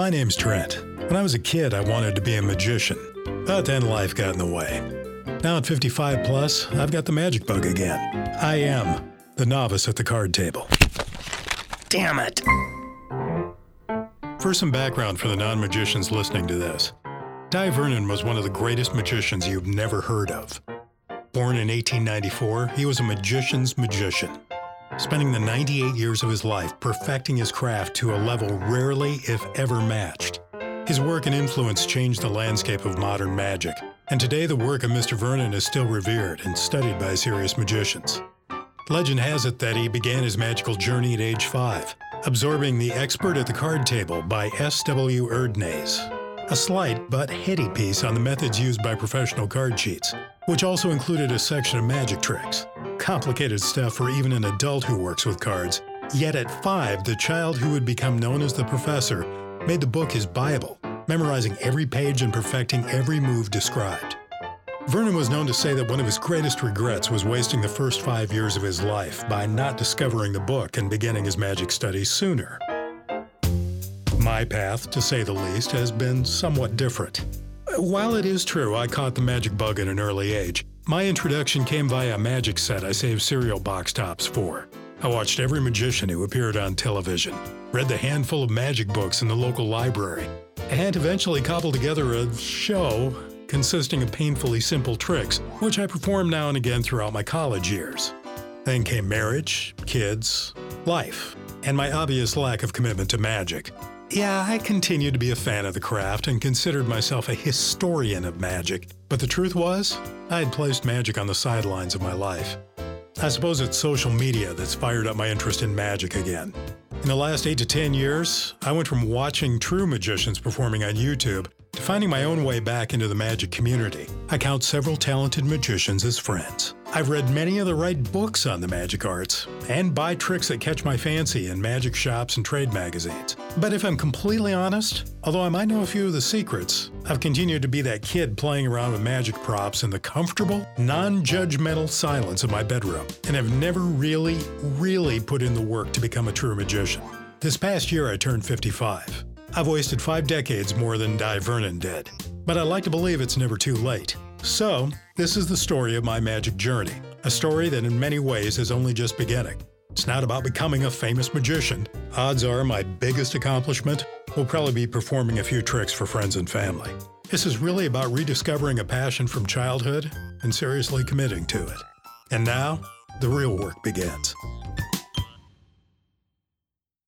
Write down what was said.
My name's Trent. When I was a kid, I wanted to be a magician, but then life got in the way. Now at 55 plus, I've got the magic bug again. I am the novice at the card table. Damn it! For some background for the non magicians listening to this, Dai Vernon was one of the greatest magicians you've never heard of. Born in 1894, he was a magician's magician, spending the 98 years of his life perfecting his craft to a level rarely, if ever, matched. His work and influence changed the landscape of modern magic, and today the work of Mr. Vernon is still revered and studied by serious magicians. Legend has it that he began his magical journey at age five, absorbing The Expert at the Card Table by S.W. Erdnase, a slight but heady piece on the methods used by professional card cheats, which also included a section of magic tricks. Complicated stuff for even an adult who works with cards. Yet at five, the child who would become known as the professor made the book his Bible, memorizing every page and perfecting every move described. Vernon was known to say that one of his greatest regrets was wasting the first five years of his life by not discovering the book and beginning his magic studies sooner. My path, to say the least, has been somewhat different. While it is true I caught the magic bug at an early age, my introduction came via a magic set I saved cereal box tops for. I watched every magician who appeared on television, read the handful of magic books in the local library, and eventually cobbled together a show consisting of painfully simple tricks, which I performed now and again throughout my college years. Then came marriage, kids, life, and my obvious lack of commitment to magic. Yeah, I continued to be a fan of the craft and considered myself a historian of magic, but the truth was, I had placed magic on the sidelines of my life. I suppose it's social media that's fired up my interest in magic again. In the last 8 to 10 years, I went from watching true magicians performing on YouTube to finding my own way back into the magic community. I count several talented magicians as friends. I've read many of the right books on the magic arts and buy tricks that catch my fancy in magic shops and trade magazines. But if I'm completely honest, although I might know a few of the secrets, I've continued to be that kid playing around with magic props in the comfortable, non judgmental silence of my bedroom, and have never really, really put in the work to become a true magician. This past year, I turned 55. I've wasted five decades more than Dai Vernon did, but I like to believe it's never too late. So, this is the story of my magic journey, a story that in many ways is only just beginning. It's not about becoming a famous magician. Odds are my biggest accomplishment will probably be performing a few tricks for friends and family. This is really about rediscovering a passion from childhood and seriously committing to it. And now, the real work begins.